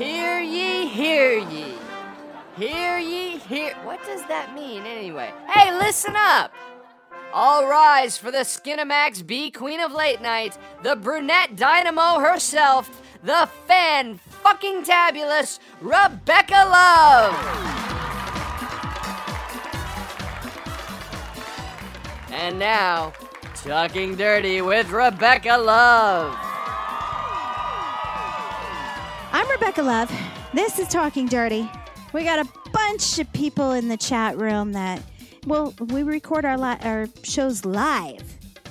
Hear ye, hear ye. Hear ye, hear. What does that mean anyway? Hey, listen up! All rise for the Skinamax B Queen of Late Night, the brunette dynamo herself, the fan fucking tabulous Rebecca Love! And now, Talking Dirty with Rebecca Love. Rebecca Love. This is Talking Dirty. We got a bunch of people in the chat room that, well, we record our li- our shows live.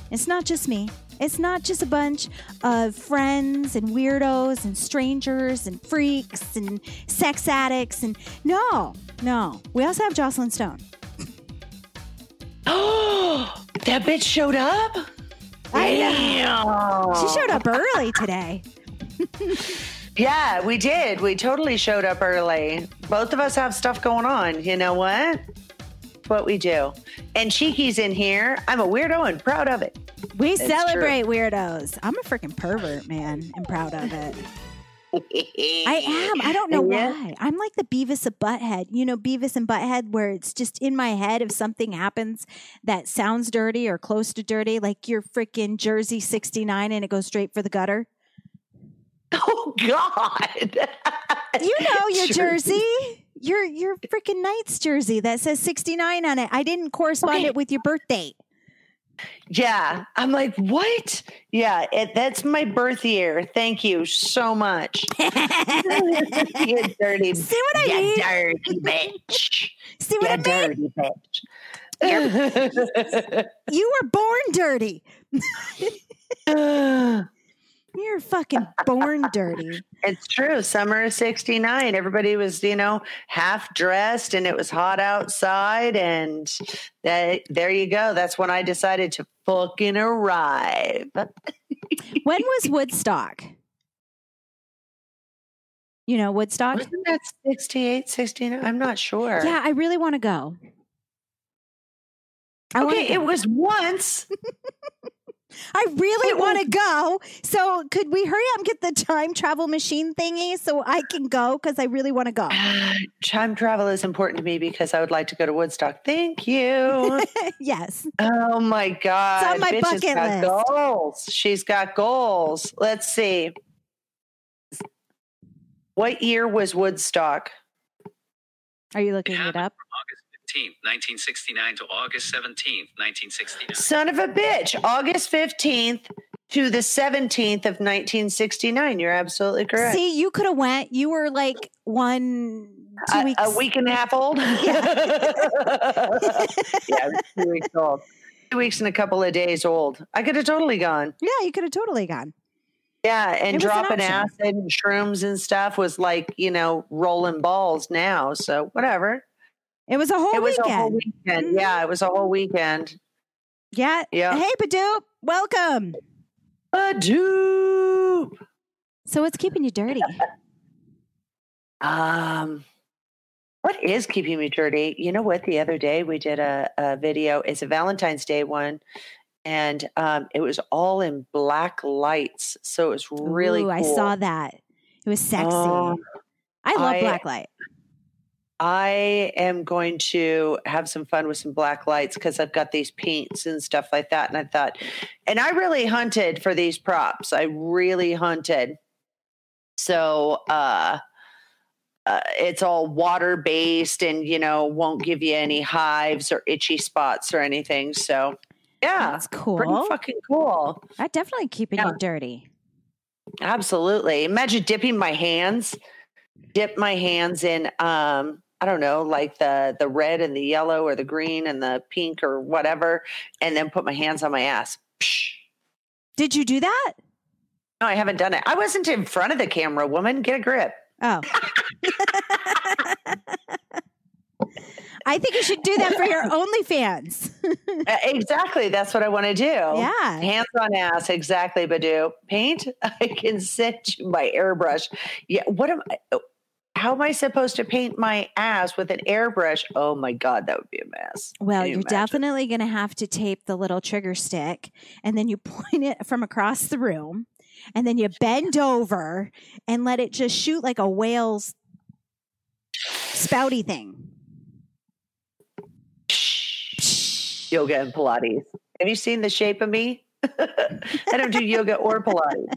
It's not just me. It's not just a bunch of friends and weirdos and strangers and freaks and sex addicts and no, no. We also have Jocelyn Stone. Oh, that bitch showed up? I know. She showed up early today. Yeah, we did. We totally showed up early. Both of us have stuff going on. You know what? What we do. And Cheeky's in here. I'm a weirdo and proud of it. We It's celebrate weirdos. I'm a freaking pervert, man. I'm proud of it. I am. I don't know Yeah. why. I'm like the Beavis of Butthead. You know, Beavis and Butthead, where it's just in my head if something happens that sounds dirty or close to dirty, like your freaking Jersey 69 and it goes straight for the gutter. Oh God. You know your Sure. jersey. Your your freaking Knights jersey that says 69 on it. I didn't correspond Okay. it with your birth date. Yeah. I'm like, what? Yeah, it, that's my birth year. Thank you so much. you dirty, See what I you mean? dirty bitch. See what You I mean? dirty bitch. You were born dirty. You're fucking born dirty. It's true. Summer of 69. Everybody was, you know, half dressed and it was hot outside. And that, there you go. That's when I decided to fucking arrive. When was Woodstock? You know, Woodstock? Wasn't that 68, 69? I'm not sure. Yeah, I really want to go. I Okay, it was once. I really want to go. So, could we hurry up and get the time travel machine thingy so I can go? Because I really want to go. Time travel is important to me because I would like to go to Woodstock. Thank you. yes. oh my God. my Bitch has bucket got list. goals. She's got goals. Let's see. What year was Woodstock? Are you looking it up? August 15th, 1969 to August 17th, 1969. Son of a bitch. August 15th to the 17th of 1969. You're absolutely correct. See, you could have went. You were like one, two a, weeks. a week and a half old? yeah, I was two weeks old. Two weeks and a couple of days old. I could have totally gone. Yeah, you could have totally gone. Yeah, and was an dropping acid and shrooms and stuff was like, you know, rolling balls now. So whatever. It was a whole it was weekend. a whole weekend. Mhm. Yeah, it was a whole weekend. Yeah. Yeah. Hey, Badoop, welcome. Adoop. So, what's keeping you dirty? Um, what is keeping me dirty? You know what? The other day we did a, a video. It's a Valentine's Day one, and um, it was all in black lights, so it was really. Ooh, I saw that. It was sexy. Oh, I love I- black light. I am going to have some fun with some black lights because I've got these paints and stuff like that. And I thought, and I really hunted for these props. I really hunted. So, uh, uh, it's all water based and, you know, won't give you any hives or itchy spots or anything. So, yeah, That's cool. pretty fucking cool. I definitely keeping Yeah. you dirty. Absolutely. Imagine dipping my hands, dip my hands in um I don't know, like the the red and the yellow or the green and the pink or whatever, and then put my hands on my ass. Psh. Did you do that? No, I haven't done it. I wasn't in front of the camera, woman. Get a grip. Oh. I think you should do that for your OnlyFans. Exactly. That's what I want to do. yeah. Hands on ass, exactly, Badu. Paint, I can send you my airbrush. Yeah, what am I? Oh, How am I supposed to paint my ass with an airbrush? Oh my God, that would be a mess. Well, you you're imagine? definitely going to have to tape the little trigger stick and then you point it from across the room and then you bend over and let it just shoot like a whale's spouty thing. Yoga and Pilates. Have you seen the shape of me? I don't do yoga or Pilates.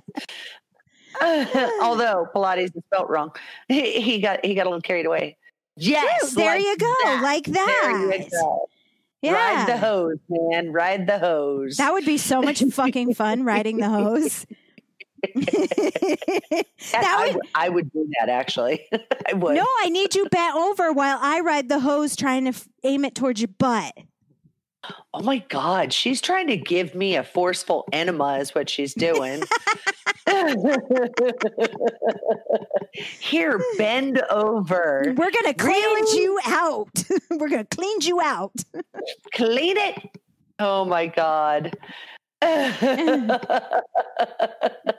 Although Pilates is spelt wrong, he, he got he got a little carried away. Yes, there like you go, that. like There that. you go. Yeah. Ride the hose, man. Ride the hose. That would be so much fucking fun riding the hose. That- I, would- I would do that actually. I would. no, I need you bent over while I ride the hose trying to f- aim it towards your butt. Oh my God, she's trying to give me a forceful enema, is what she's doing. Here, bend over, We're going to cleanse you out. We're going to cleanse you out. clean it. Oh my God.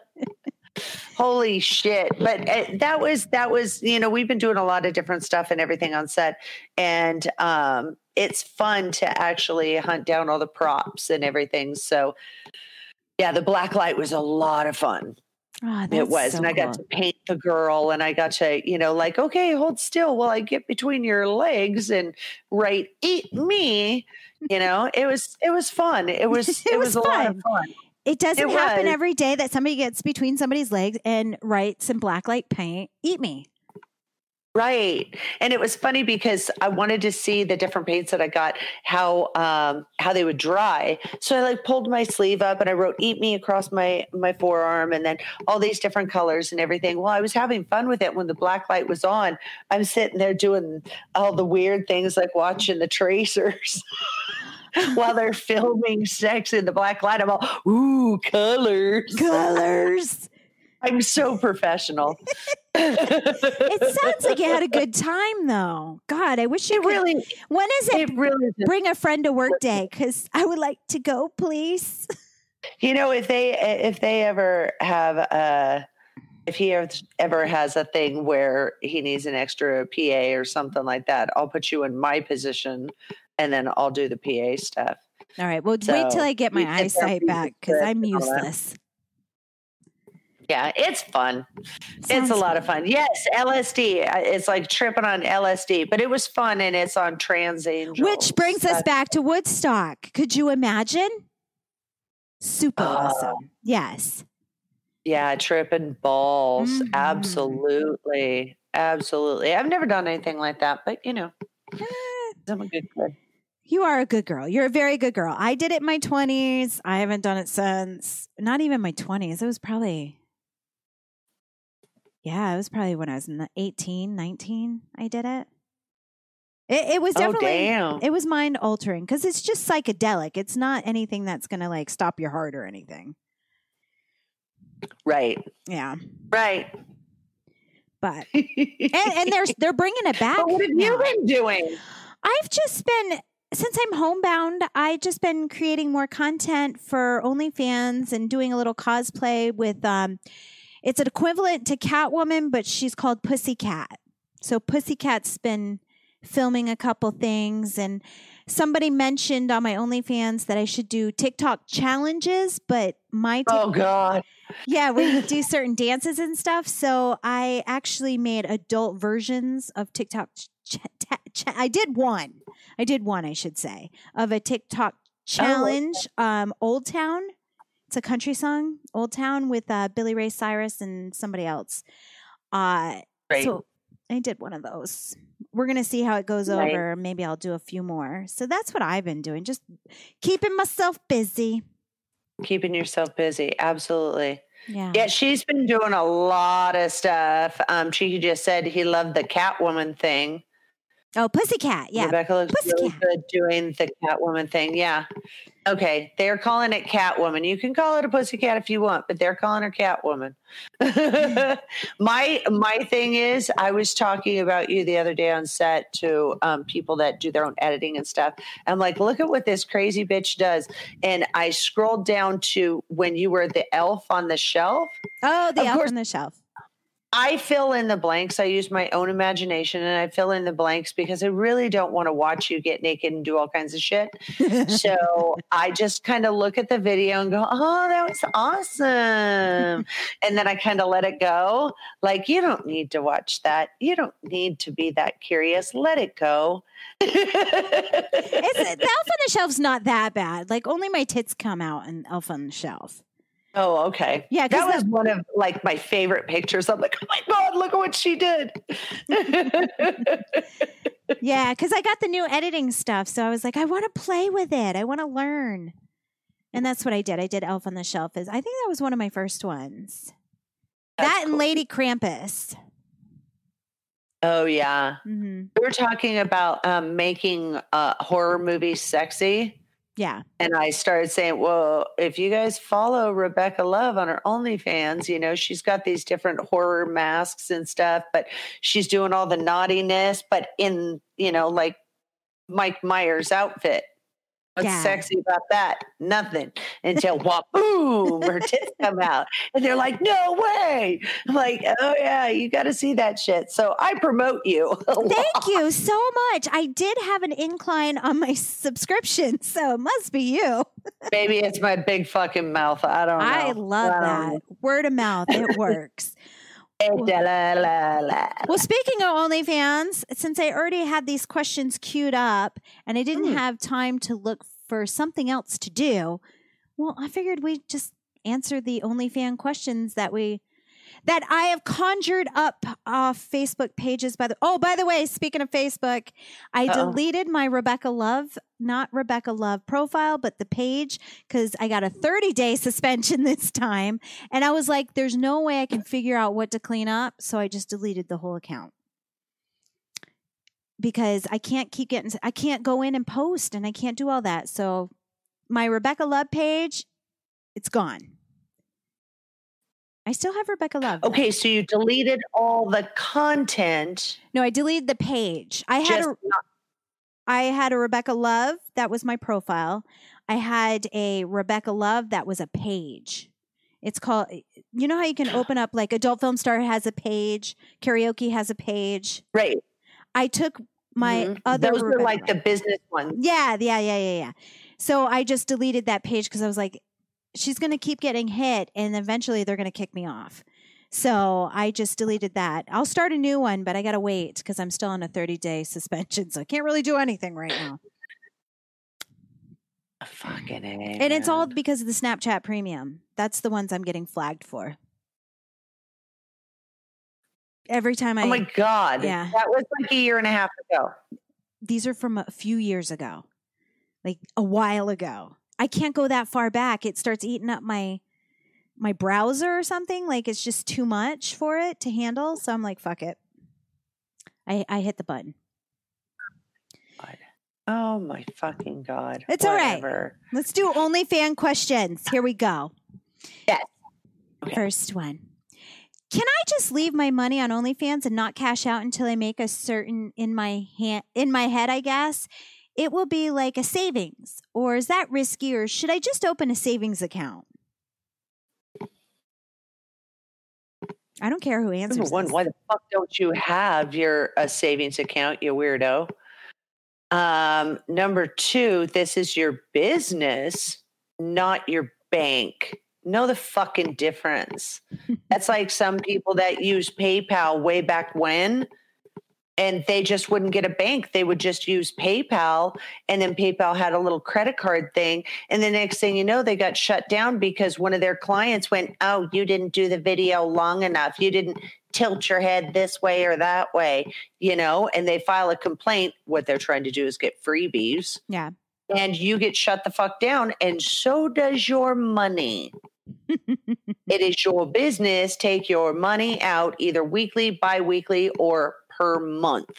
Holy shit. But uh, that was, that was, you know, we've been doing a lot of different stuff and everything on set. And um, it's fun to actually hunt down all the props and everything. So, yeah, the black light was a lot of fun. Oh, it was. so and I got cool. to paint the girl and I got to, you know, like, okay, hold still while I get between your legs and write, eat me. You know, it was, it was fun. It was, It it, was was, a lot of fun. It doesn't It happen was. every day that somebody gets between somebody's legs and writes in black light paint, eat me. Right. And it was funny because I wanted to see the different paints that I got, how um how they would dry. So I like pulled my sleeve up and I wrote eat me across my my forearm and then all these different colors and everything. Well, I was having fun with it when the black light was on. I'm sitting there doing all the weird things like watching the tracers. While they're filming sex in the black light, I'm all, ooh, colors. Colors. I'm so professional. it sounds like you had a good time though. God, I wish you It could. really, when is it? it really. Bring a friend to work day because I would like to go, please. You know, if they if they ever have a if he ever- ever has a thing where he needs an extra PA or something like that, I'll put you in my position, and then I'll do the PA stuff. All right. Well, wait till I get my you get there eyesight back because I'm trip and all that. useless. Yeah, it's fun. it's a lot of fun. Yes, LSD. uh, It's like tripping on LSD, but it was fun, and it's on Trans Angel. Which brings us back to Woodstock. Could you imagine? Super Oh. awesome. Yes. Yeah, tripping balls. Mhm. Absolutely, absolutely. I've never done anything like that, but you know, Eh, I'm a good kid. You are a good girl. You're a very good girl. I did it in my 20s. I haven't done it since not even my 20s. It was probably, yeah, it was probably when I was n- 18, 19. I did it. It, it was Oh definitely, damn! it was mind altering because it's just psychedelic. It's not anything that's going to like stop your heart or anything. Right, Yeah. right. But, and, and they're, they're bringing it back. But what have now. you been doing? I've just been since I'm homebound, I've just been creating more content for OnlyFans and doing a little cosplay with um it's an equivalent to Catwoman, but she's called Pussycat. So Pussycat's been filming a couple things and somebody mentioned on my OnlyFans that I should do TikTok challenges, but my Tik- Oh God! yeah, we do certain dances and stuff. So I actually made adult versions of TikTok. Ch- ch- I did one. I did one, I should say, of a TikTok challenge. Um, Old Town. It's a country song, Old Town, with uh, Billy Ray Cyrus and somebody else. Uh, Great. so I did one of those. We're gonna see how it goes Nice. over. Maybe I'll do a few more. So that's what I've been doing, just keeping myself busy. Keeping yourself busy, absolutely. Yeah. Yeah, she's been doing a lot of stuff. Um, she just said he loved the Catwoman thing. Oh, Pussycat. Yeah. Rebecca looks really Pussycat. good doing the Catwoman thing. Yeah. Okay, they're calling it Catwoman. You can call it a pussycat if you want, but they're calling her Catwoman. my my thing is, I was talking about you the other day on set to um, people that do their own editing and stuff. I'm like, look at what this crazy bitch does. And I scrolled down to when you were the elf on the shelf. Oh, the Of elf course- on the shelf. I fill in the blanks. I use my own imagination and I fill in the blanks because I really don't want to watch you get naked and do all kinds of shit. so I just kind of look at the video and go, oh, that was awesome. and then I kind of let it go. Like, you don't need to watch that. You don't need to be that curious. Let it go. It's, the Elf on the Shelf's not that bad. Like only my tits come out in Elf on the Shelf. Oh, okay. Yeah, that was one of like my favorite pictures. I'm like, oh my god, look at what she did. Yeah, because I got the new editing stuff, so I was like, I want to play with it. I want to learn, and that's what I did. I did Elf on the Shelf. Is I think that was one of my first ones. That's that and cool. Lady Krampus. oh yeah, hmm we were talking about um, making uh, horror movies sexy. Yeah, And I started saying, well, if you guys follow Rebecca Love on her OnlyFans, you know, she's got these different horror masks and stuff, but she's doing all the naughtiness, but in, you know, like Mike Myers outfit. What's Yeah. sexy about that? Nothing until whop boom, her tits come out. And they're like, no way. I'm like, oh yeah, you got to see that shit. So I promote you. thank you so much. I did have an incline on my subscription, so it must be you. Maybe it's my big fucking mouth. I don't know. I love I that word of mouth. It works. Well, speaking of OnlyFans, since I already had these questions queued up and I didn't Mm. have time to look for something else to do, well, I figured we'd just answer the OnlyFan questions that we that I have conjured up off Facebook pages. By the oh, by the way, speaking of Facebook, I Uh-oh. deleted my Rebecca Love, not Rebecca Love profile, but the page because I got a 30 day suspension this time. And I was like, there's no way I can figure out what to clean up. So I just deleted the whole account because I can't keep getting, I can't go in and post and I can't do all that. So my Rebecca Love page, it's gone. I still have Rebecca Love. Okay, so you deleted all the content. No, I deleted the page. I had a I had a Rebecca Love that was my profile. I had a Rebecca Love that was a page. It's called you know how you can open up like Adult Film Star has a page, karaoke has a page. right. I took my Mhm. other Those are Rebecca like Love. the business ones. Yeah, yeah, yeah, yeah, yeah. So I just deleted that page because I was like, she's going to keep getting hit and eventually they're going to kick me off. So I just deleted that. I'll start a new one, but I got to wait because I'm still on a 30 day suspension. So I can't really do anything right now. Fucking A, And it's all because of the Snapchat premium. That's the ones I'm getting flagged for. Every time oh I, Oh my god. Yeah. That was like a year and a half ago. these are from a few years ago, like a while ago. I can't go that far back. It starts eating up my my browser or something. Like it's just too much for it to handle. So I'm like, fuck it. I I hit the button. God. Oh my fucking god. It's all right. Whatever. Let's do only fan questions. Here we go. Yes. Okay. First one. Can I just leave my money on OnlyFans and not cash out until I make a certain in my hand in my head, I guess? It will be like a savings. Or is that risky or should I just open a savings account? I don't care who answers. Number one, this. why the fuck don't you have your a savings account, you weirdo? Um, number two, this is your business, not your bank. Know the fucking difference. That's like some people that use PayPal way back when, and they just wouldn't get a bank. They would just use PayPal, and then PayPal had a little credit card thing. And the next thing you know, they got shut down because one of their clients went, Oh, you didn't do the video long enough. You didn't tilt your head this way or that way, you know, and they file a complaint. What they're trying to do is get freebies, Yeah. and you get shut the fuck down, and so does your money. it is your business. Take your money out either weekly, bi weekly, or per month.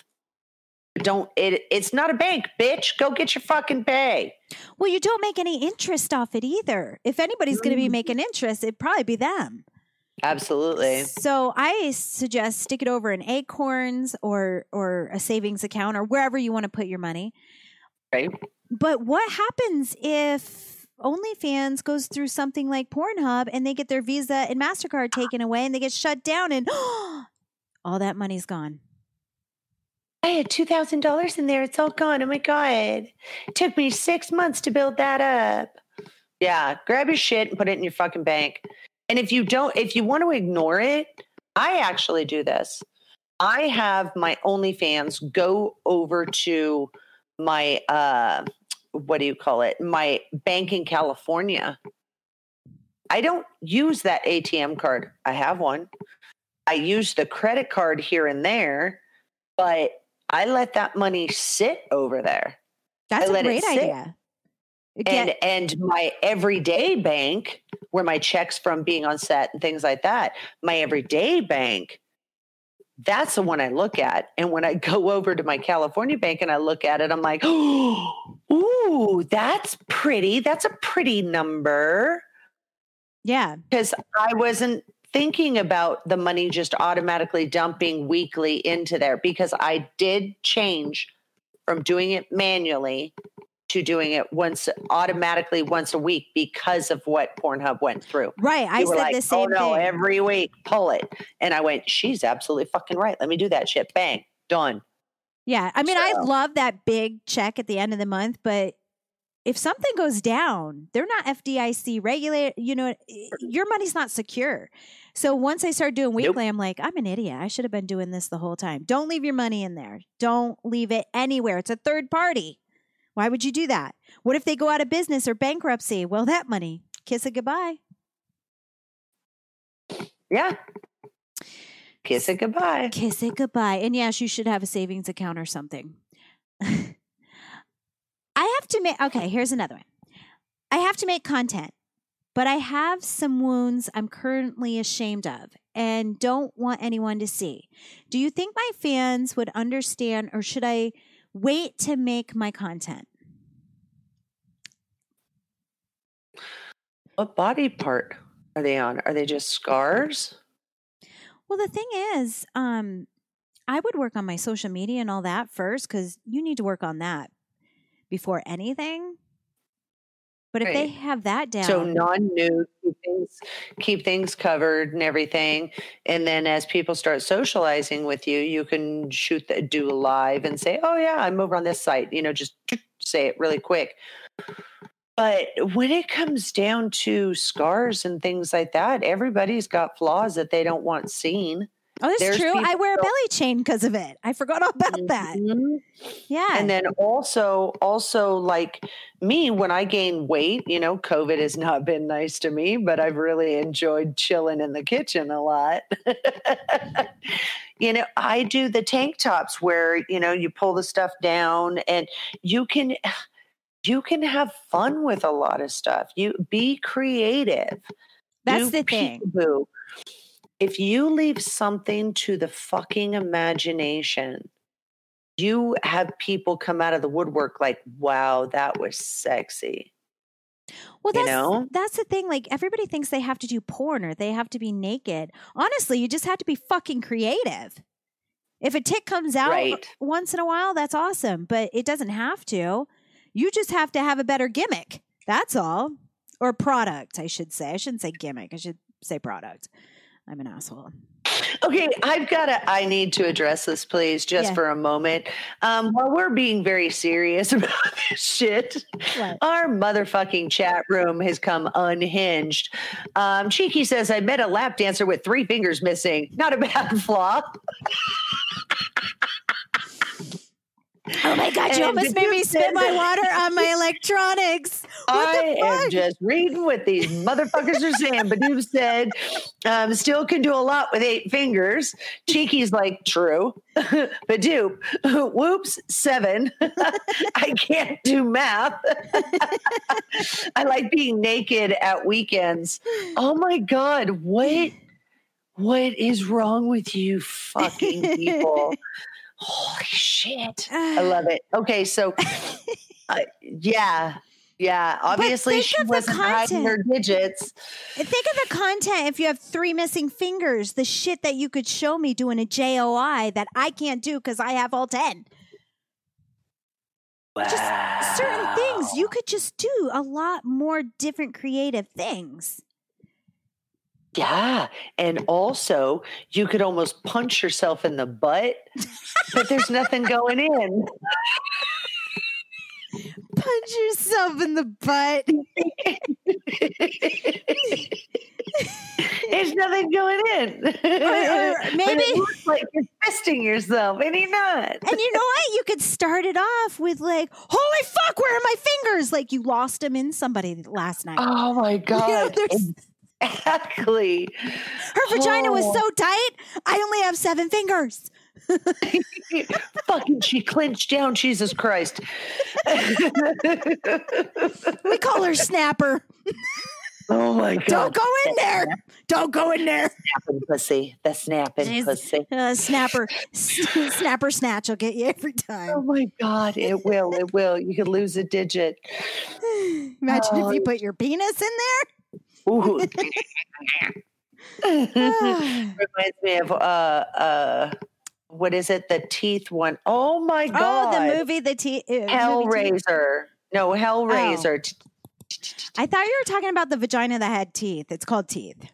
Don't it? It's not a bank, bitch. Go get your fucking pay. Well, you don't make any interest off it either. If anybody's going to be Mm. making interest, it'd probably be them. Absolutely. So I suggest stick it over in Acorns or or a savings account or wherever you want to put your money. Right. But what happens if OnlyFans goes through something like Pornhub and they get their Visa and Mastercard taken away and they get shut down and all that money's gone. I had two thousand dollars in there. It's all gone. Oh my god! It took me six months to build that up. Yeah, grab your shit and put it in your fucking bank. And if you don't, if you want to ignore it, I actually do this. I have my OnlyFans go over to my uh, what do you call it? My bank in California. I don't use that ATM card. I have one. I use the credit card here and there, but I let that money sit over there. That's I a great idea. And Get- and my everyday bank, where my checks from being on set and things like that, my everyday bank, that's the one I look at. And when I go over to my California bank and I look at it, I'm like, ooh, that's pretty. That's a pretty number. yeah. because I wasn't thinking about the money just automatically dumping weekly into there because I did change from doing it manually to doing it once automatically once a week because of what Pornhub went through. Right. I said like, the same oh no, thing. every week pull it. And I went, she's absolutely fucking right. Let me do that shit. Bang, done. Yeah. I mean, I love that big check at the end of the month, but if something goes down, they're not FDIC regulated. You know, your money's not secure. So once I started doing weekly, I'm like, I'm an idiot. I should have been doing this the whole time. Don't leave your money in there. Don't leave it anywhere. It's a third party. Why would you do that? What if they go out of business or bankruptcy? Well, that money, kiss it goodbye. Yeah. Kiss it goodbye. Kiss it goodbye. And yes, you should have a savings account or something. I have to make, okay, here's another one. I have to make content, but I have some wounds I'm currently ashamed of and don't want anyone to see. Do you think my fans would understand, or should I wait to make my content? What body part are they on? Are they just scars? Well, the thing is, um, I would work on my social media and all that first because you need to work on that before anything. But if they have that down, So non-nude, keep things, keep things covered and everything. And then as people start socializing with you, you can shoot the do live and say, "Oh yeah, I'm over on this site." You know, just say it really quick. But when it comes down to scars and things like that, everybody's got flaws that they don't want seen. Oh, that's there's true. I wear a belly chain because of it. I forgot all about that. Mhm. Yeah. And then also, also like me, when I gain weight, you know, COVID has not been nice to me, but I've really enjoyed chilling in the kitchen a lot. you know, I do the tank tops where, you know, you pull the stuff down and you can you can have fun with a lot of stuff. You be creative. that's Do the thing. peekaboo. If you leave something to the fucking imagination, you have people come out of the woodwork like, wow, that was sexy. Well, you that's know? that's the thing. Like everybody thinks they have to do porn or they have to be naked. Honestly, you just have to be fucking creative. If a tick comes out Right. once in a while, that's awesome, but it doesn't have to. You just have to have a better gimmick. That's all. Or product, I should say. I shouldn't say gimmick. I should say product. I'm an asshole. Okay, I've got to, I need to address this, please, just Yeah. for a moment. Um, while we're being very serious about this shit, What? our motherfucking chat room has come unhinged. Um, Cheeky says, I met a lap dancer with three fingers missing. Not a bad flaw. Oh my god, you And almost made you me spit my water on my electronics. What the I am just reading what these motherfuckers are saying. Badoo said, um, still can do a lot with eight fingers. Cheeky's like, true. Badoo, whoops, seven. I can't do math. I like being naked at weekends. Oh my God, what? What is wrong with you fucking people? Holy shit. I love it. Okay, so uh, yeah, yeah. Obviously, she wasn't hiding her digits. Think of the content if you have three missing fingers, the shit that you could show me doing a JOI that I can't do because I have all 10. Just certain things you could just do a lot more different creative things. Yeah. And also, you could almost punch yourself in the butt, but there's nothing going in. Punch yourself in the butt. There's nothing going in. or it maybe- looks like you're fisting yourself, and you're not. And you know what? You could start it off with like, "Holy fuck, where are my fingers?" Like you lost them in somebody last night. Oh my God. there's- exactly. Her vagina was Oh. so tight. I only have seven fingers. Fucking, she clenched down. Jesus Christ. We call her Snapper. oh my God. Don't go in there. Don't go in there. Snapping pussy. The snapping pussy. Uh, snapper, s- snapper, snatch will get you every time. Oh my God. It will. It will. You could lose a digit. Imagine Oh. if you put your penis in Ooh. Reminds me of uh uh what is it? The teeth one. Oh my god. oh, the movie, the uh, movie T- Hellraiser. No, Hellraiser. T- I thought you were talking about the vagina that had teeth. It's called teeth.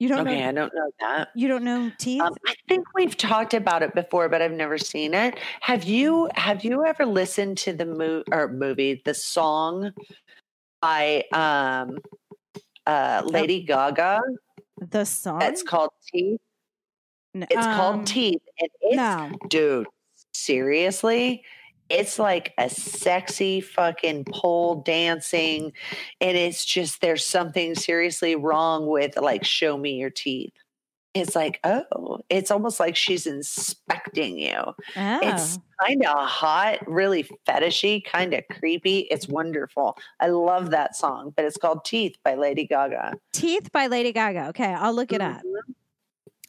You don't Okay, know. I don't know that. You don't know teeth. Um, I think we've talked about it before, but I've never seen it. Have you? Have you ever listened to the mo- or movie, the song by um, uh, Lady Gaga? the song. It's called Teeth. It's um, called Teeth, and it's No. dude. Seriously, it's like a sexy fucking pole dancing, and it's just there's something seriously wrong with like show me your teeth. It's like oh, it's almost like she's inspecting you. Oh. It's ah. kind of hot, really fetishy, kind of creepy. It's wonderful. I love that song, but it's called Teeth by Lady Gaga. Teeth by Lady Gaga. Okay, I'll look it up. Mm-hmm.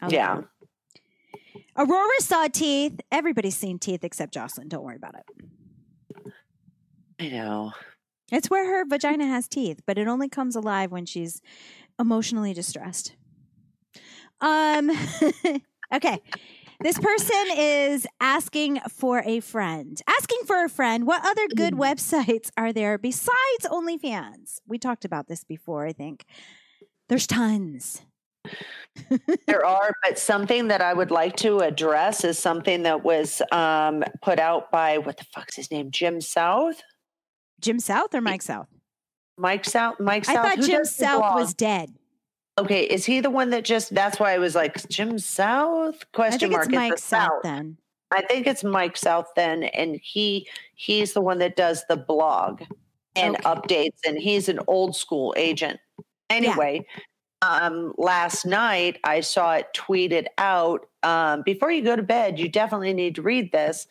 I'll look Yeah. Aurora saw teeth. Everybody's seen teeth except Jocelyn. Don't worry about it. I know. It's where her vagina has teeth, but it only comes alive when she's emotionally distressed. Um okay. This person is asking for a friend. Asking for a friend. What other good websites are there besides OnlyFans? We talked about this before, I think. There's tons. there are, but something that I would like to address is something that was um, put out by what the fuck's his name? Jim South, Jim South or Mike South? Mike South, Mike South. I thought Who Jim South was dead. Okay. Is he the one that just? That's why I was like Jim South? I Question think mark. it's Mike the South then. I think it's Mike South then, and he he's the one that does the blog and Okay. updates, and he's an old school agent. Anyway, um, last night I saw it tweeted out. Um, before you go to bed, you definitely need to read this.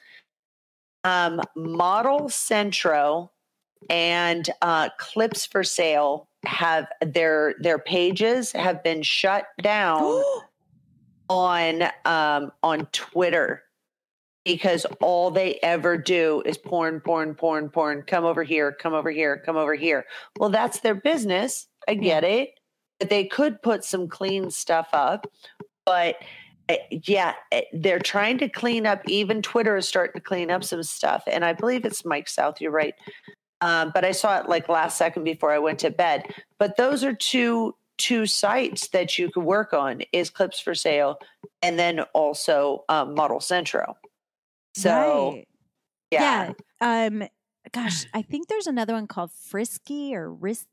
Um, Model Centro and uh, Clips for Sale have their their pages have been shut down on um, on Twitter because all they ever do is porn, porn, porn, porn. Come over here, come over here, come over here. Well, that's their business. I get it. But they could put some clean stuff up, but uh, yeah, uh, they're trying to clean up. Even Twitter is starting to clean up some stuff, and I believe it's Mike South. You're right. Um, but I saw it like last second before I went to bed. But those are two two sites that you could work on is clips for sale and then also um, model centro so Right. yeah, yeah. Um gosh, I think there's another one called Frisky or Ris-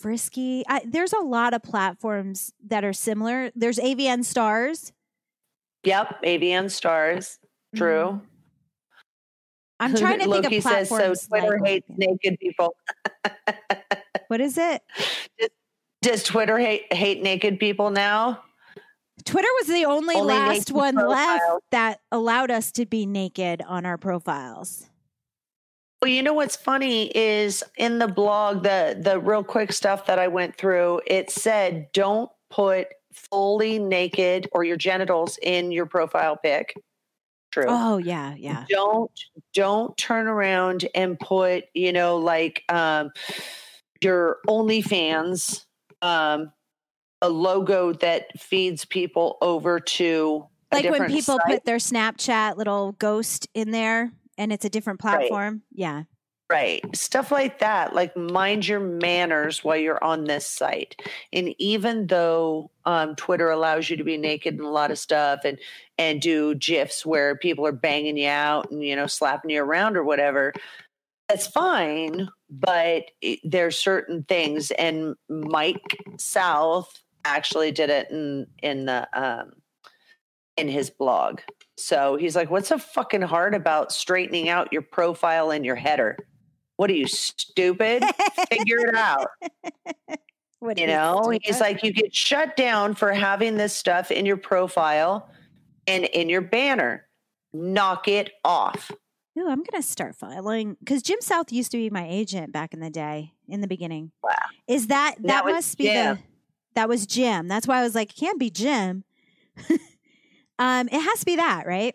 Frisky. I, there's a lot of platforms that are similar. There's AVN Stars. yep avn stars true Mm. I'm trying to Loki think of platforms. says so twitter like hates naked people What is it? does twitter hate hate naked people now Twitter was the only, Only last one left that allowed us to be naked on our profiles. Well, you know what's funny is in the blog, the the real quick stuff that I went through, it said don't put fully naked or your genitals in your profile pic. Oh yeah, yeah. Don't don't turn around and put, you know, like um your OnlyFans, um, a logo that feeds people over to a Like when people site. put their Snapchat little ghost in there and it's a different Right. platform. Yeah. Right. Stuff like that. Like mind your manners while you're on this site. And even though um, Twitter allows you to be naked and a lot of stuff and and do gifs where people are banging you out and you know slapping you around or whatever, that's fine. But there's certain things. And Mike South actually did it in in the um, in his blog. So he's like, "What's so fucking hard about straightening out your profile and your header?" What are you stupid? Figure it out. What You know, it? he's like, you get shut down for having this stuff in your profile and in your banner. Knock it off. Ooh, I'm gonna start following because Jim South used to be my agent back in the day, in the beginning. Wow. Is that that, That must be Jim. the that was Jim? That's why I was like, it can't be Jim. um, it has to be that, right?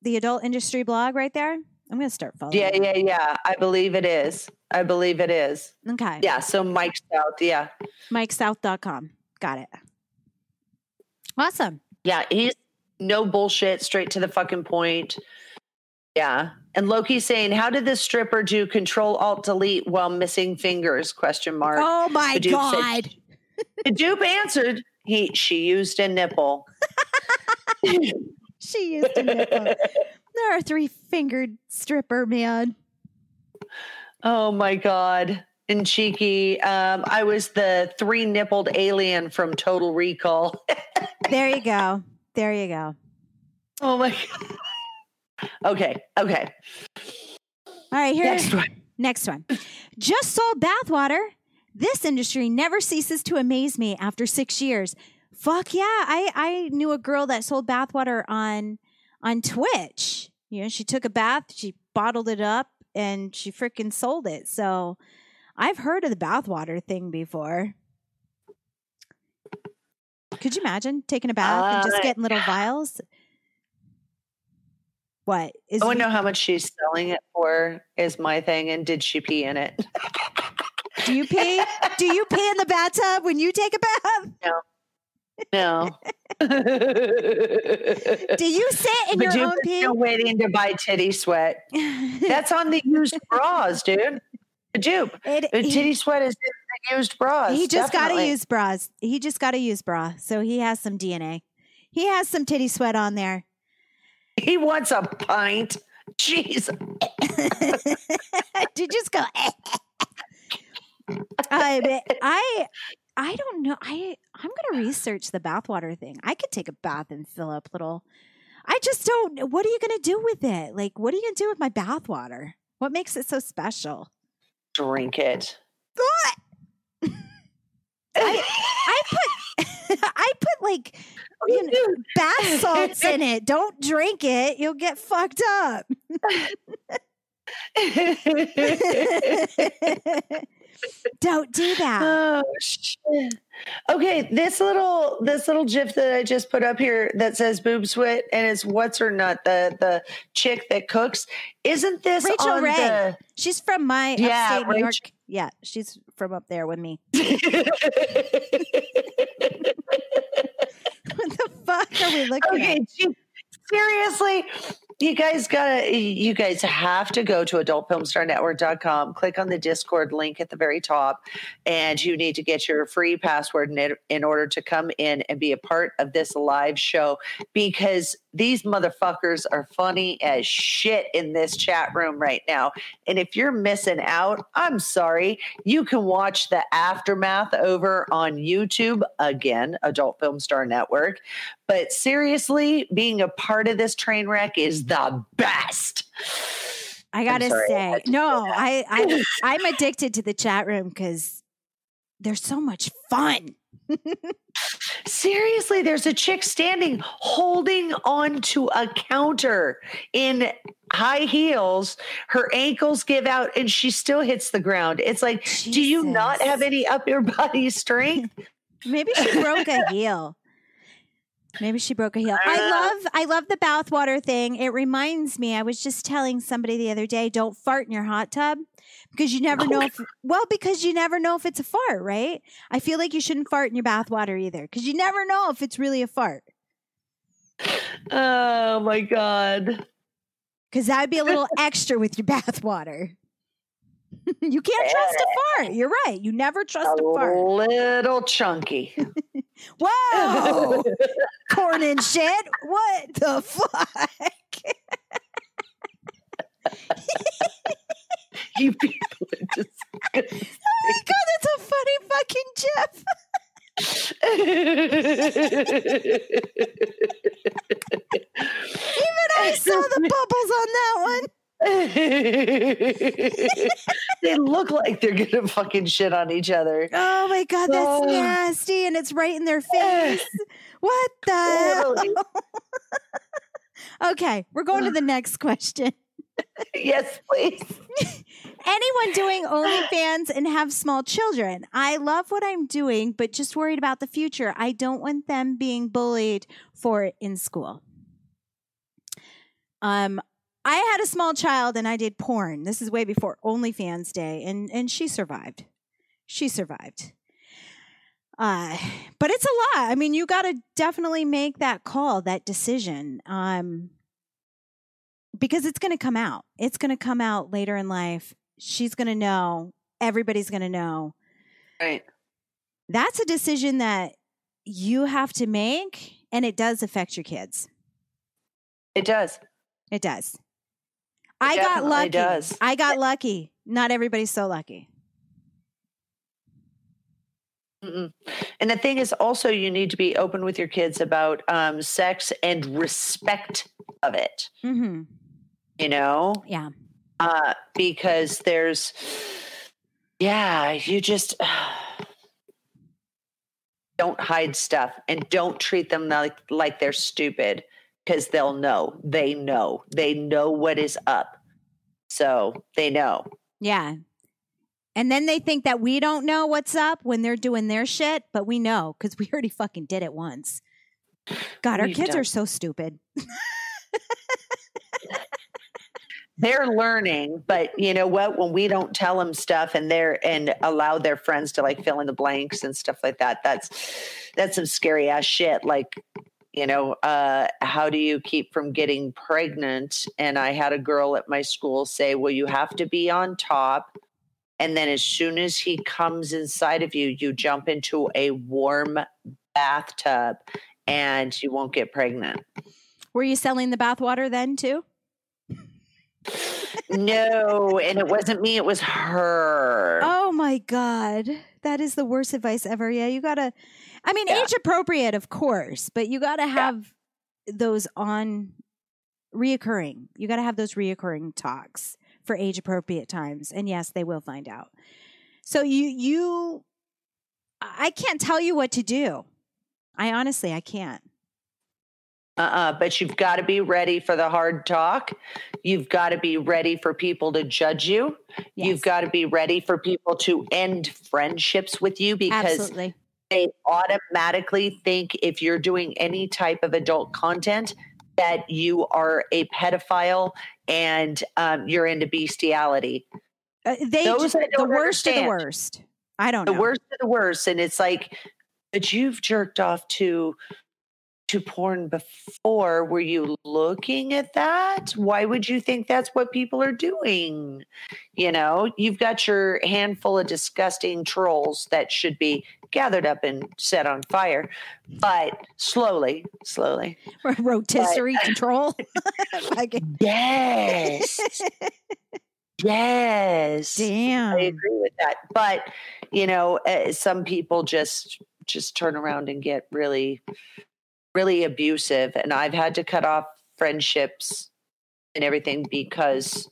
The adult industry blog right there. I'm gonna start following. Yeah, yeah, yeah. I believe it is. I believe it is. Okay. Yeah. So Mike South. Yeah. MikeSouth.com. Got it. Awesome. Yeah. He's no bullshit, straight to the fucking point. Yeah. And Loki's saying, how did this stripper do control alt delete while missing fingers? Question mark. Oh my said- god. The dupe answered, he she used a nipple. She used a nipple. There are three fingered stripper, man. Oh my god. And cheeky. Um, I was the three nippled alien from Total Recall. There you go. There you go. oh my god. Okay, okay. All right, here. Next one. Next one. Just sold bathwater. This industry never ceases to amaze me after six years. Fuck yeah. I, I knew a girl that sold bathwater on on Twitch. You know, she took a bath, she bottled it up, and she freaking sold it. So I've heard of the bathwater thing before. Could you imagine taking a bath and just Uh, getting little vials? What is I want to know how much she's selling it for is my thing. And did she pee in it? Do you pee? Do you pee in the bathtub when you take a bath? No. Do you sit in But your own pee? still waiting to buy titty sweat. That's on the used bras, dude. The dupe. It- The he, titty sweat is in the used bras. he just got to use bras. He just got to use bra. So he has some DNA. He has some titty sweat on there. He wants a pint. Jeez. Did you just go? Eh, eh, eh? I bet- I I don't know. I I'm gonna research the bathwater thing. I could take a bath and fill up little. I just don't. What are you gonna do with it? Like, what are you gonna do with my bathwater? What makes it so special? Drink it. What? I put I put like oh, you know, bath salts in it. Don't drink it. You'll get fucked up. Don't do that. oh shit. Okay, this little this little gif that I just put up here that says boob sweat and it's what's her nut the the chick that cooks. Isn't this Rachel on Ray. the She's from my Yeah, upstate New York. Yeah, she's from up there with me. What the fuck are we looking okay, at? gee, seriously, you guys gotta, you guys have to go to adultfilmstarnetwork.com, click on the Discord link at the very top, and you need to get your free password in, in order to come in and be a part of this live show because these motherfuckers are funny as shit in this chat room right now. And if you're missing out, I'm sorry. You can watch the aftermath over on YouTube again, Adult Film Star Network. But seriously, being a part of this train wreck is the best. I gotta say, no. I, I I'm addicted to the chat room because they're so much fun. Seriously, there's a chick standing holding onto a counter in high heels. Her ankles give out and she still hits the ground. It's like, do you not have any upper body strength? Maybe she broke a heel. Maybe she broke a heel. I I love I love the bathwater thing. It reminds me, I was just telling somebody the other day, don't fart in your hot tub because you never know if well, because you never know if it's a fart, right? I feel like you shouldn't fart in your bathwater either because you never know if it's really a fart. Oh my God. Because that would be a little extra with your bathwater. You can't trust a fart. You're right. You never trust a a fart. little chunky. Whoa! Corn and shit. What the fuck? you people are just. Oh my god, that's a funny fucking gif. Even I saw the bubbles on that one. they look like they're gonna fucking shit on each other. Oh my god, that's Oh. nasty, and it's right in their face. What the okay, we're going to the next question. yes, please. Anyone doing OnlyFans and have small children? I love what I'm doing, but just worried about the future. I don't want them being bullied for it in school. Um, I had a small child and I did porn. This is way before OnlyFans day, and and she survived. She survived. Uh, but it's a lot. I mean, you got to definitely make that call, that decision. Um, because it's going to come out. It's going to come out later in life. She's going to know. Everybody's going to know. Right. That's a decision that you have to make, and it does affect your kids. It does. It does. I got lucky. does. I got lucky. Not everybody's so lucky. Mm-mm. And the thing is, also, you need to be open with your kids about um, sex and respect of it. hmm You know, Yeah. uh, because there's, yeah, you just don't hide stuff and don't treat them like like they're stupid because they'll know. They know. They know what is up. So they know. Yeah. And then they think that we don't know what's up when they're doing their shit, but we know because we already fucking did it once. God, our We've kids done- are so stupid. they're learning but you know what when we don't tell them stuff and they're and allow their friends to like fill in the blanks and stuff like that that's that's some scary ass shit like you know uh how do you keep from getting pregnant? And i had a girl at my school say well you have to be on top. And then as soon as he comes inside of you you jump into a warm bathtub and you won't get pregnant. Were you selling the bathwater then too? No and it wasn't me it was her Oh my God. That is the worst advice ever. Yeah, you gotta, I mean, Yeah. age appropriate, of course, but you gotta have those on reoccurring. You gotta have those reoccurring talks for age appropriate times. And yes, they will find out. So you, you, I can't tell you what to do. I honestly, I can't. Uh-uh, but you've got to be ready for the hard talk. You've got to be ready for people to judge you. Yes, You've got to be ready for people to end friendships with you because absolutely. they automatically think if you're doing any type of adult content that you are a pedophile and um, you're into bestiality. Uh, they, Those ju- I the worst of the worst. I don't the know. The worst of the worst and it's like but you've jerked off to to porn before were you looking at that why would you think that's what people are doing you know you've got your handful of disgusting trolls that should be gathered up and set on fire but slowly slowly Rotisserie control. Fucking- yes yes Damn. I agree with that. But you know, uh, some people just just turn around and get really, really abusive, and I've had to cut off friendships and everything because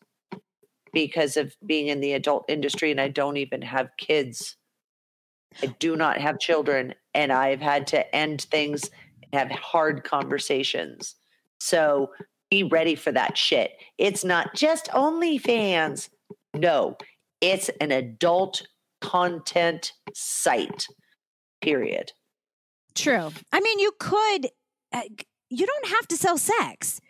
because of being in the adult industry, and I don't even have kids. I do not have children, and I've had to end things have hard conversations. So be ready for that shit. It's not just OnlyFans. No, it's an adult content site. Period. True. I mean, you could, uh, you don't have to sell sex.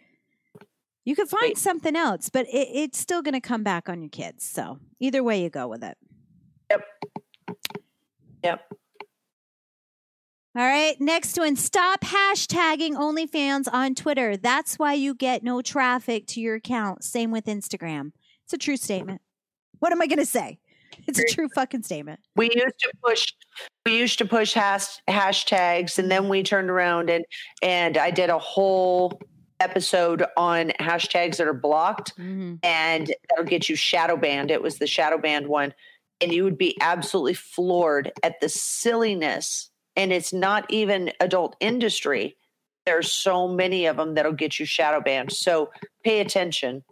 You could find Right. something else, but it, it's still going to come back on your kids. So either way you go with it. Yep. Yep. All right. Next one stop hashtagging OnlyFans on Twitter. That's why you get no traffic to your account. Same with Instagram. It's a true statement. What am I going to say? It's a true fucking statement. We used to push we used to push hash, hashtags and then we turned around and and I did a whole episode on hashtags that are blocked Mm-hmm. and that'll get you shadow banned. It was the shadow banned one. And you would be absolutely floored at the silliness. And it's not even adult industry. There's so many of them that'll get you shadow banned. So pay attention.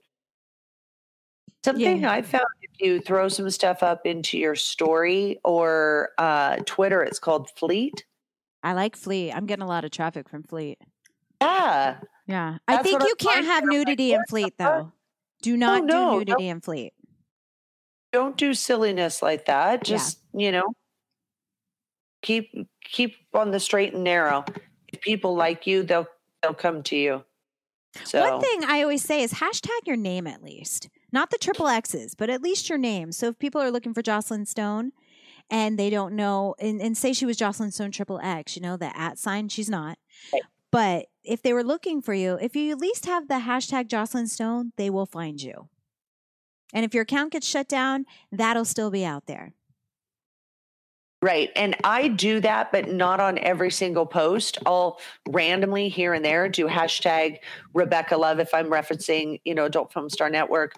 Something Yeah. I found if you throw some stuff up into your story or uh, Twitter, it's called Fleet. I like Fleet. I'm getting a lot of traffic from Fleet. Yeah. Yeah. I think you I'm can't have nudity in Fleet, though. Do not no, do nudity in Fleet. don't do silliness like that. Yeah. Just, you know, keep keep on the straight and narrow. If people like you, they'll they'll come to you. So One thing I always say is hashtag your name at least. Not the triple X's, but at least your name. So if people are looking for Jocelyn Stone and they don't know, and, and say she was Jocelyn Stone triple X, you know, the at sign, she's not. Right. But if they were looking for you, if you at least have the hashtag Jocelyn Stone, they will find you. And if your account gets shut down, that'll still be out there. Right. And I do that, but not on every single post. I'll randomly here and there do hashtag Rebecca Love if I'm referencing, you know, Adult Film Star Network,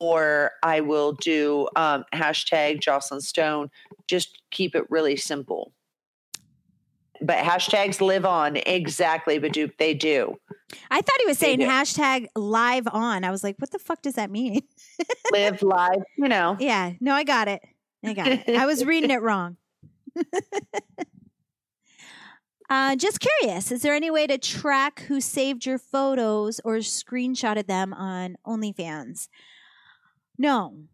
or I will do um, hashtag Jocelyn Stone. Just keep it really simple. But hashtags live on exactly, but do they do I thought he was saying hashtag live on. I was like, what the fuck does that mean? live live? You know, Yeah, no, I got it. I got it. I was reading it wrong. uh, just curious, is there any way to track who saved your photos or screenshotted them on OnlyFans? No.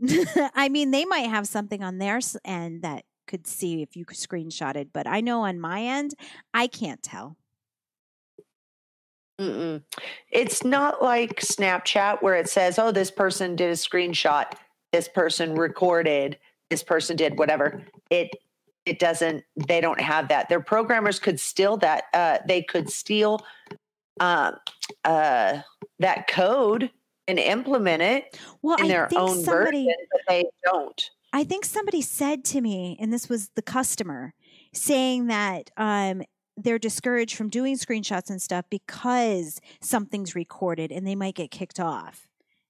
I mean, they might have something on their end that could see if you screenshotted, but I know on my end, I can't tell. Mm-mm. It's not like Snapchat where it says, oh, this person did a screenshot, this person recorded, this person did whatever. It it doesn't they don't have that. Their programmers could steal that uh they could steal um uh that code and implement it Well, in I their think own somebody. version, but they don't. I think somebody said to me, and this was the customer saying that um, they're discouraged from doing screenshots and stuff because something's recorded and they might get kicked off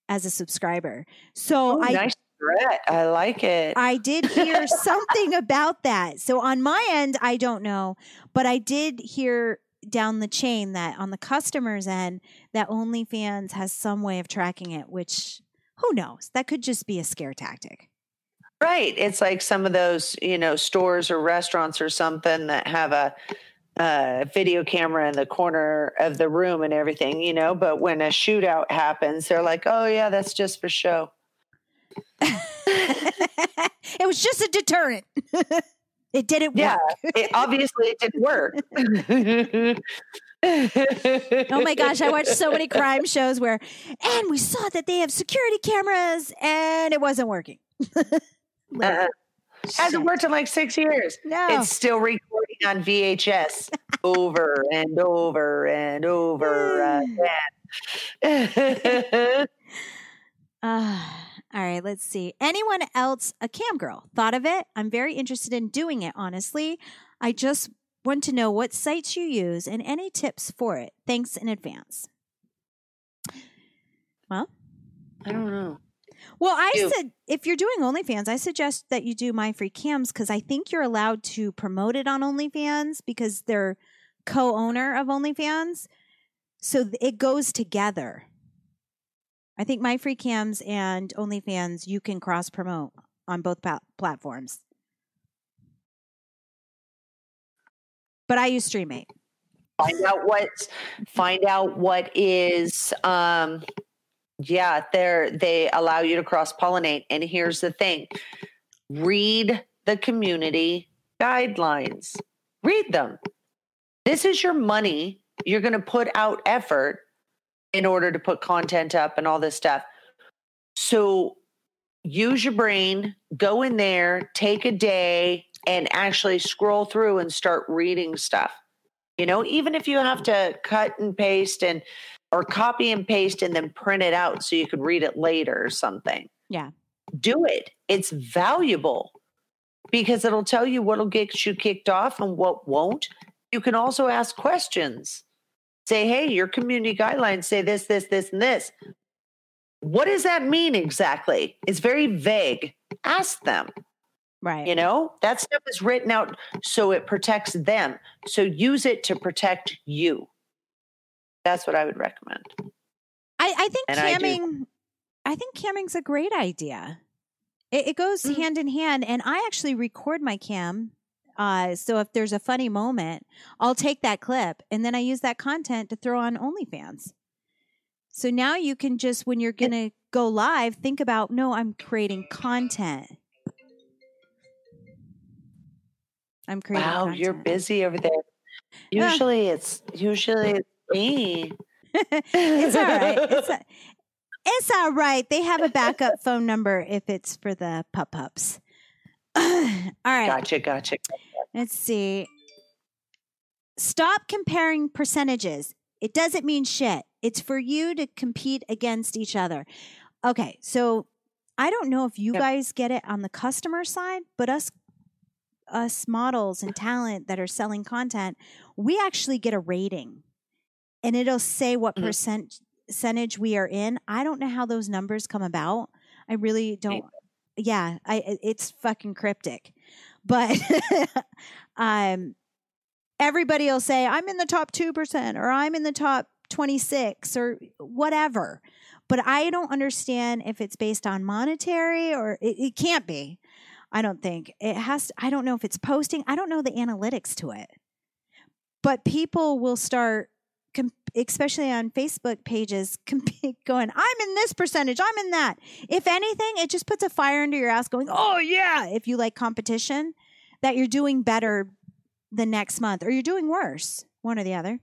as a subscriber. So Ooh, I nice threat. I like it. I did hear something about that. So on my end, I don't know, but I did hear down the chain that on the customer's end, that OnlyFans has some way of tracking it, which who knows? That could just be a scare tactic. Right. It's like some of those, you know, stores or restaurants or something that have a, a video camera in the corner of the room and everything, you know. But when a shootout happens, they're like, oh, yeah, that's just for show. it was just a deterrent. it didn't Yeah. work. It, obviously, it didn't work. Oh my gosh, I watched so many crime shows where, and we saw that they have security cameras and it wasn't working. Like, Uh, hasn't worked in like six years. No. It's still recording on VHS over and over and over again. Ah, all right, let's see. Anyone else a cam girl thought of it? I'm very interested in doing it, honestly. I just want to know what sites you use and any tips for it. Thanks in advance. Well, I don't know. well, I You- said if you're doing OnlyFans, I suggest that you do My Free Cams because I think you're allowed to promote it on OnlyFans because they're co-owner of OnlyFans, so it goes together. I think My Free Cams and OnlyFans you can cross promote on both pa- platforms. But I use Streamate. find out what's find out what is um yeah they're they allow you to cross pollinate and here's the thing. Read the community guidelines. Read them. This is your money. You're going to put out effort in order to put content up and all this stuff so use your brain go in there take a day and actually scroll through and start reading stuff you know even if you have to cut and paste and or copy and paste and then print it out so you could read it later or something Yeah. do it. It's valuable because it'll tell you what'll get you kicked off and what won't. You can also ask questions. Say, hey, your community guidelines say this, this, this, and this. What does that mean exactly? It's very vague. Ask them. Right. You know, that stuff is written out so it protects them. So use it to protect you. That's what I would recommend. I, I think And camming, I, think camming's a great idea. It, it goes Mhm. hand in hand, and I actually record my cam. Uh, so if there's a funny moment, I'll take that clip and then I use that content to throw on OnlyFans. So now you can just, when you're going to go live, think about no, I'm creating content. I'm creating Wow, you're busy over there. Yeah. Usually it's usually it's me. it's all right. It's, a, it's all right. They have a backup phone number if it's for the pup pups. all right. Gotcha, gotcha. Let's see. Stop comparing percentages. It doesn't mean shit. It's for you to compete against each other. Okay, so I don't know if you Yep. guys get it on the customer side, but us us models and talent that are selling content, we actually get a rating. And it'll say what Mhm. percent percentage we are in. I don't know how those numbers come about. I really don't yeah, I it's fucking cryptic. But um everybody will say I'm in the top 2% or I'm in the top 26 or whatever. But I don't understand if it's based on monetary or it, it can't be. I don't think. It has to, I don't know if it's posting. I don't know the analytics to it. But people will start especially on Facebook pages going, I'm in this percentage, I'm in that. If anything, it just puts a fire under your ass going, "Oh yeah, if you like competition, that you're doing better the next month or you're doing worse, one or the other."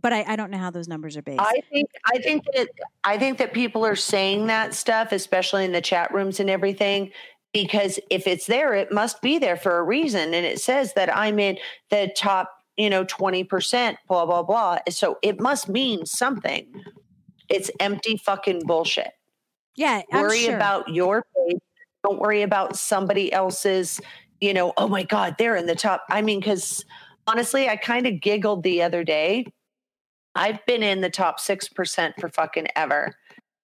But I, I don't know how those numbers are based. I think I think that I think that people are saying that stuff, especially in the chat rooms and everything, because if it's there, it must be there for a reason. And it says that I'm in the top, you know, 20%, blah, blah, blah. So it must mean something. It's empty fucking bullshit. yeah, I'm worry sure. about your page. Don't worry about somebody else's, you know, oh my God, they're in the top. I mean, because honestly, I kind of giggled the other day. I've been in the top 6% for fucking ever.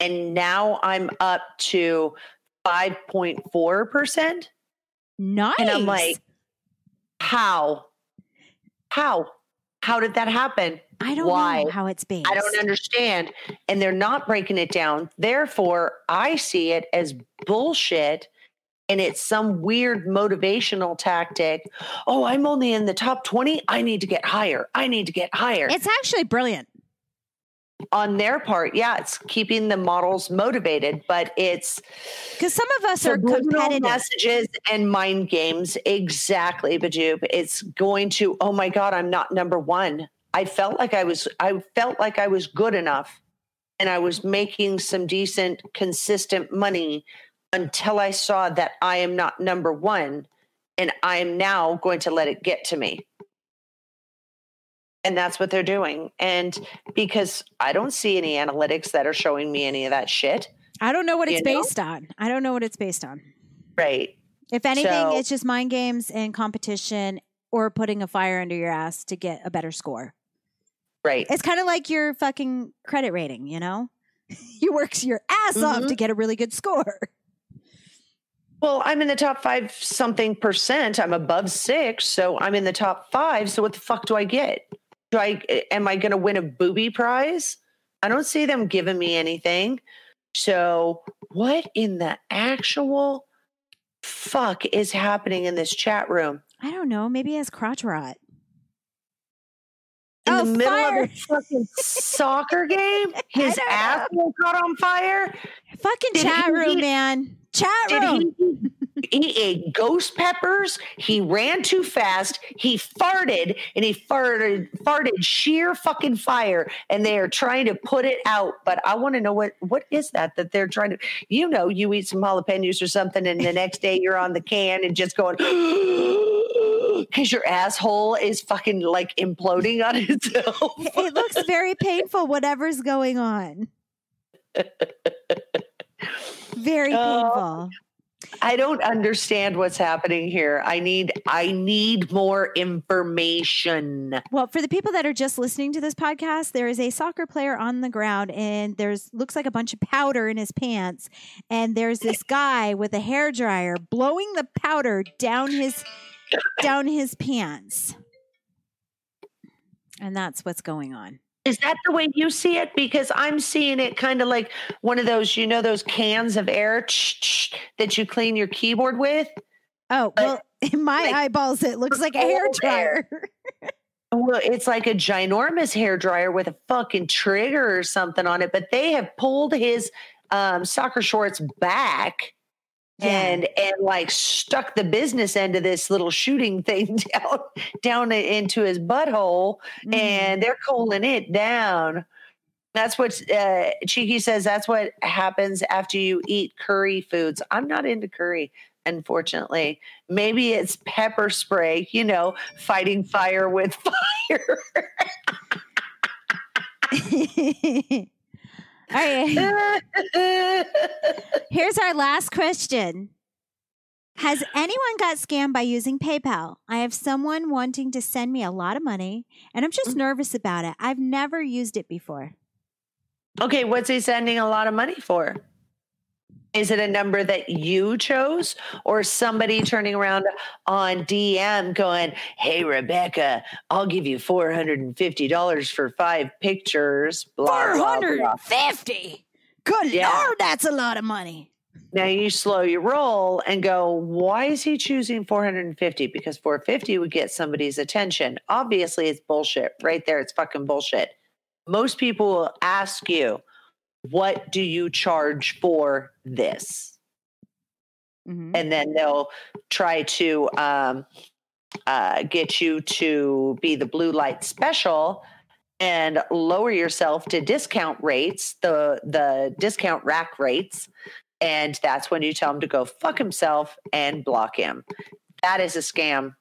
And now I'm up to 5.4%. nice. And I'm like, how? How? How did that happen? I don't why? know how it's based. I don't understand. And they're not breaking it down. Therefore, I see it as bullshit. And it's some weird motivational tactic. Oh, I'm only in the top 20. I need to get higher. I need to get higher. It's actually brilliant. On their part, yeah, it's keeping the models motivated, but it's Because some of us are competitive. messages and mind games. Exactly, Bajoop. It's going to, oh my God, I'm not number one. I felt like I was, I felt like I was good enough and I was making some decent, consistent money until I saw that I am not number one. And I am now going to let it get to me. And that's what they're doing. And because I don't see any analytics that are showing me any of that shit. I don't know what it's know? based on. I don't know what it's based on. Right. If anything, So- it's just mind games and competition or putting a fire under your ass to get a better score. Right. It's kind of like your fucking credit rating, you know? you work your ass off Mhm. to get a really good score. Well, I'm in the top five something percent. I'm above six, so I'm in the top five. So what the fuck do I get? Do I am I going to win a booby prize? I don't see them giving me anything. So what in the actual fuck is happening in this chat room? I don't know. Maybe he has crotch rot. In Oh, the middle fire. of a fucking soccer game, his asshole caught on fire. Fucking Did chat room, eat- man. Chat Did room. he? He ate ghost peppers. He ran too fast. He farted, and he farted farted sheer fucking fire. And they are trying to put it out. But I want to know what what is that that they're trying to? You know, you eat some jalapenos or something, and the next day you're on the can and just going. Because your asshole is fucking like imploding on itself. it looks very painful, whatever's going on. Very Oh. painful. I don't understand what's happening here. I need I need more information. Well, for the people that are just listening to this podcast, there is a soccer player on the ground and there's looks like a bunch of powder in his pants and there's this guy with a hair dryer blowing the powder down his down his pants. And that's what's going on. Is that the way you see it? Because I'm seeing it kind of like one of those, you know, those cans of air that you clean your keyboard with. Oh, But, well, in my like, eyeballs it looks like a hair dryer. Well, it's like a ginormous hair dryer with a fucking trigger or something on it, but they have pulled his um, soccer shorts back Yeah. and and like stuck the business end of this little shooting thing down down into his butthole, Mhm. and they're cooling it down. That's what uh, Cheeky says. That's what happens after you eat curry foods. I'm not into curry, unfortunately. Maybe it's pepper spray. You know, fighting fire with fire. All right. Here's our last question. Has anyone got scammed by using PayPal? I have someone wanting to send me a lot of money and I'm Mm. just nervous about it. I've never used it before. okay, what's he sending a lot of money for? Is it a number that you chose or somebody turning around on DM going, Hey, Rebecca, I'll give you $450 for five pictures? Blah, blah, blah. 450. Good Yeah. Lord, that's a lot of money. Now you slow your roll and go, why is he choosing 450? Because 450 would get somebody's attention. Obviously, it's bullshit. Right there, it's fucking bullshit. Most people will ask you, what do you charge for this? Mhm. And then they'll try to um, uh, get you to be the blue light special and lower yourself to discount rates, the the discount rack rates, and that's when you tell him to go fuck himself and block him. That is a scam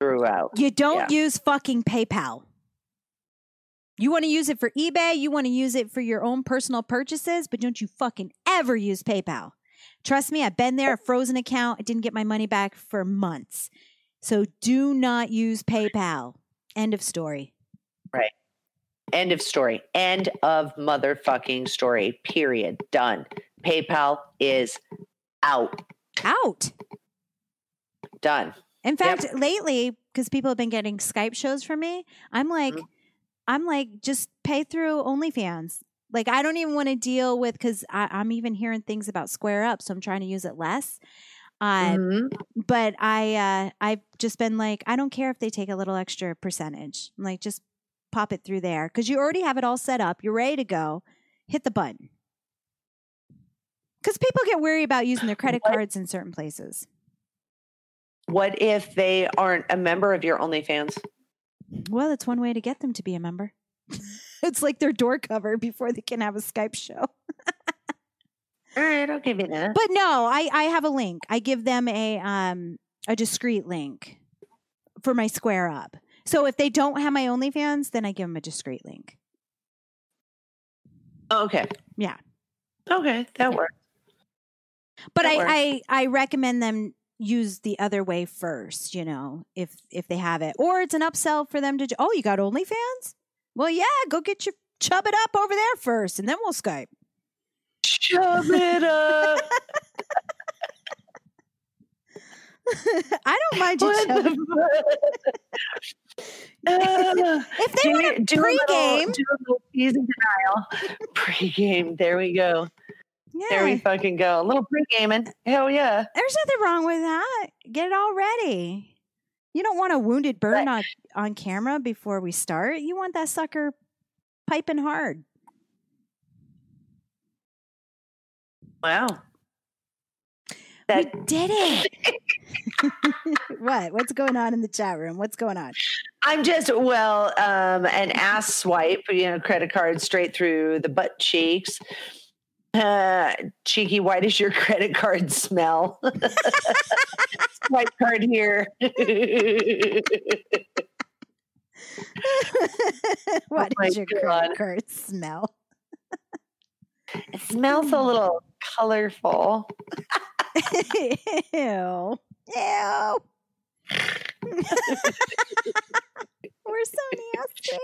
throughout. You don't use fucking PayPal. You want to use it for eBay, you want to use it for your own personal purchases, but don't you fucking ever use PayPal. Trust me, I've been there, a frozen account. I didn't get my money back for months. So do not use PayPal. End of story. Right. End of story. End of motherfucking story. Period. Done. PayPal is out. Out. Done. In fact, lately, because people have been getting Skype shows from me, I'm like, Mhm. I'm like, just pay through OnlyFans. Like, I don't even want to deal with because I'm even hearing things about Square Up, so I'm trying to use it less. Uh, Mhm. But I, uh, I've just been like, I don't care if they take a little extra percentage. I'm like, just pop it through there because you already have it all set up. You're ready to go. Hit the button. Because people get weary about using their credit What? cards in certain places. What if they aren't a member of your OnlyFans? Well, it's one way to get them to be a member. it's like their door cover before they can have a Skype show. All right, I'll give you that. But no, I, I have a link. I give them a um a discreet link for my Square Up. So if they don't have my OnlyFans, then I give them a discreet link. Okay. Yeah. Okay, that works. But That I, works. I I recommend them use the other way first. You know, if if they have it, or it's an upsell for them to. Oh, you got OnlyFans? Well, yeah, go get your chub it up over there first, and then we'll Skype. Chub it up. I don't mind you. Uh, If they do want to do a little- pregame, do a little season denial. Pre-game. There we go. There we fucking go. A little pre-gaming. Hell yeah. there's nothing wrong with that. Get it all ready. You don't want a wounded bird Right. on on camera before we start. You want that sucker piping hard. Wow. we did it. what? What's going on in the chat room? What's going on? I'm just well, um, an ass swipe, you know, credit card straight through the butt cheeks. Uh, cheeky, why does your credit card smell? Swipe card here. what my does your God. credit card smell? It smells a little colorful. Ew. Ew. We're so nasty.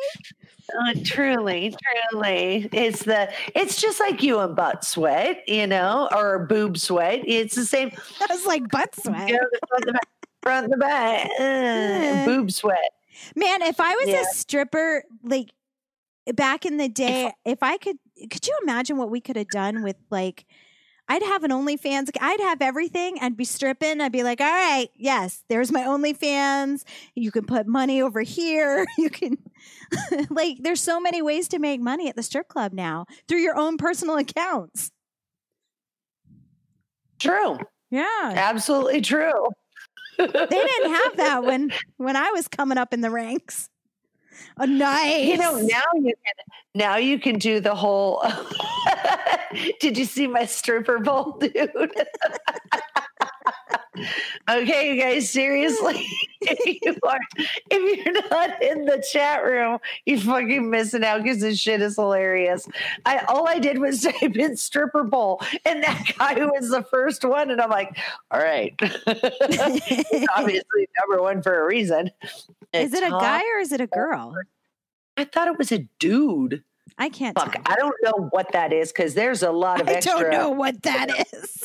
Oh, truly, truly. It's the it's just like you and butt sweat, you know, or boob sweat. It's the same. I was like butt sweat. You know, the front, the back, front, the back, uh, boob sweat. Man, if I was Yeah. a stripper, like back in the day, if I could, could you imagine what we could have done with like, I'd have an OnlyFans. I'd have everything. I'd be stripping. I'd be like, all right, yes, there's my OnlyFans. You can put money over here. You can, like, there's so many ways to make money at the strip club now through your own personal accounts. True, Yeah. absolutely true. They didn't have that when when I was coming up in the ranks. Oh, nice. You know, now you can now you can do the whole. Did you see my stripper bowl, dude? okay, you guys, seriously, if you are if you're not in the chat room, you're fucking missing out because this shit is hilarious. I all I did was type in stripper bowl, and that guy who was the first one, and I'm like, all right, obviously number one for a reason. Is it a guy or is it a girl? I thought it was a dude. I can't Fuck. I don't know what that is because there's a lot of I extra. don't know what that is.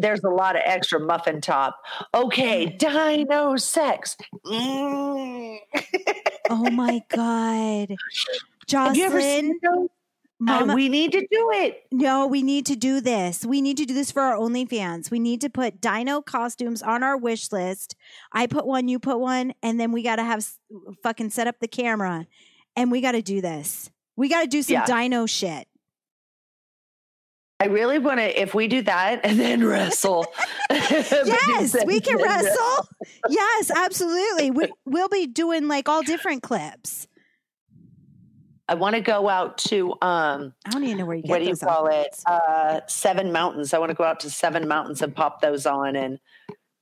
There's a lot of extra muffin top. Okay, dino sex. Mm. oh my god, Have you ever Jocelyn, seen those? Mama, Uh, we need to do it. no, we need to do this. We need to do this for our OnlyFans. We need to put dino costumes on our wish list. I put one, you put one, and then we got to have fucking set up the camera, and we got to do this. We got to do some Yeah. dino shit. I really want to. If we do that and then wrestle. Yes, we can wrestle. Yes, absolutely. We, we'll be doing like all different clips. I want to go out to um, I don't even know where you get what do you call it? Uh, Seven Mountains. I want to go out to Seven Mountains and pop those on and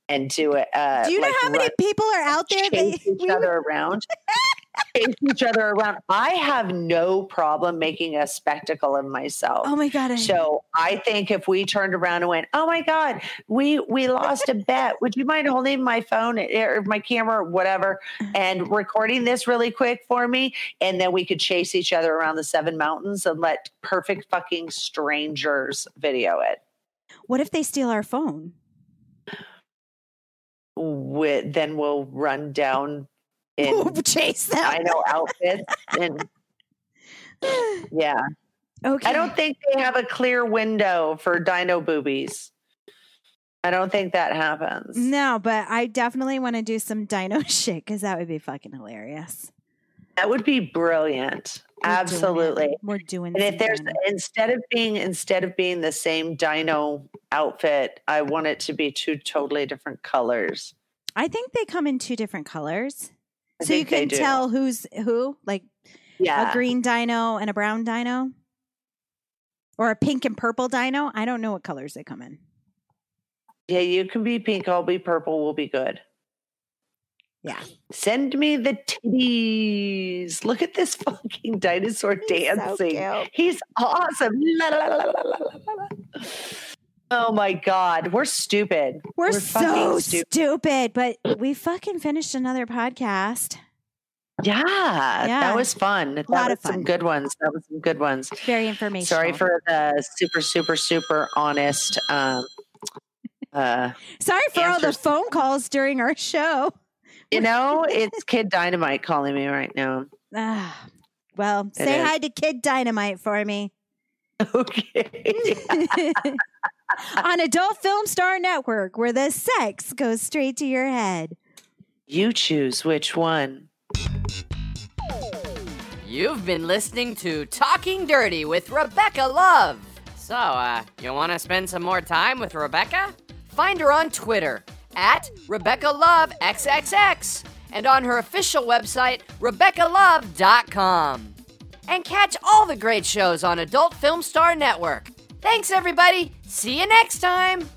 and do it. Uh, Do you know how many people are out there? chase They, each we, other around. chase each other around. I have no problem making a spectacle of myself. oh my god! I, So I think if we turned around and went, "Oh my God, we we lost a bet. Would you mind holding my phone eh, or my camera or whatever uh-huh. and recording this really quick for me?" And then we could chase each other around the seven mountains and let perfect fucking strangers video it. what if they steal our phone? Then we'll run down in Chase them. I know outfits and yeah. Okay. I don't think they have a clear window for dino boobies. I don't think that happens. No, but I definitely want to do some dino shit because that would be fucking hilarious. That would be brilliant. We're doing. Absolutely. We're doing. And if there's dino. instead of being instead of being the same dino outfit, I want it to be two totally different colors. I think they come in two different colors, I so you can tell who's who, like Yeah. a green dino and a brown dino, or a pink and purple dino. I don't know what colors they come in. Yeah, you can be pink, I'll be purple, we'll be good. Yeah. Send me the titties. Look at this fucking dinosaur He's dancing. cute. He's awesome. La, la, la, Oh my God. We're stupid. We're, We're so stupid. stupid, but we fucking finished another podcast. Yeah, Yeah. That was fun. That lot was of some good ones. That was some good ones. Very informational. Sorry for the super, super, super honest. Um, uh, Sorry for all the phone calls during our show. you know, it's Kid Dynamite calling me right now. Ah, well, It say is. hi to Kid Dynamite for me Okay. on Adult Film Star Network, where the sex goes straight to your head. you choose which one. You've been listening to Talking Dirty with Rebecca Love. So, uh, you want to spend some more time with Rebecca? Find her on Twitter at Rebecca Love XXX and on her official website, RebeccaLove.com. And catch all the great shows on Adult Film Star Network. Thanks, everybody. See you next time.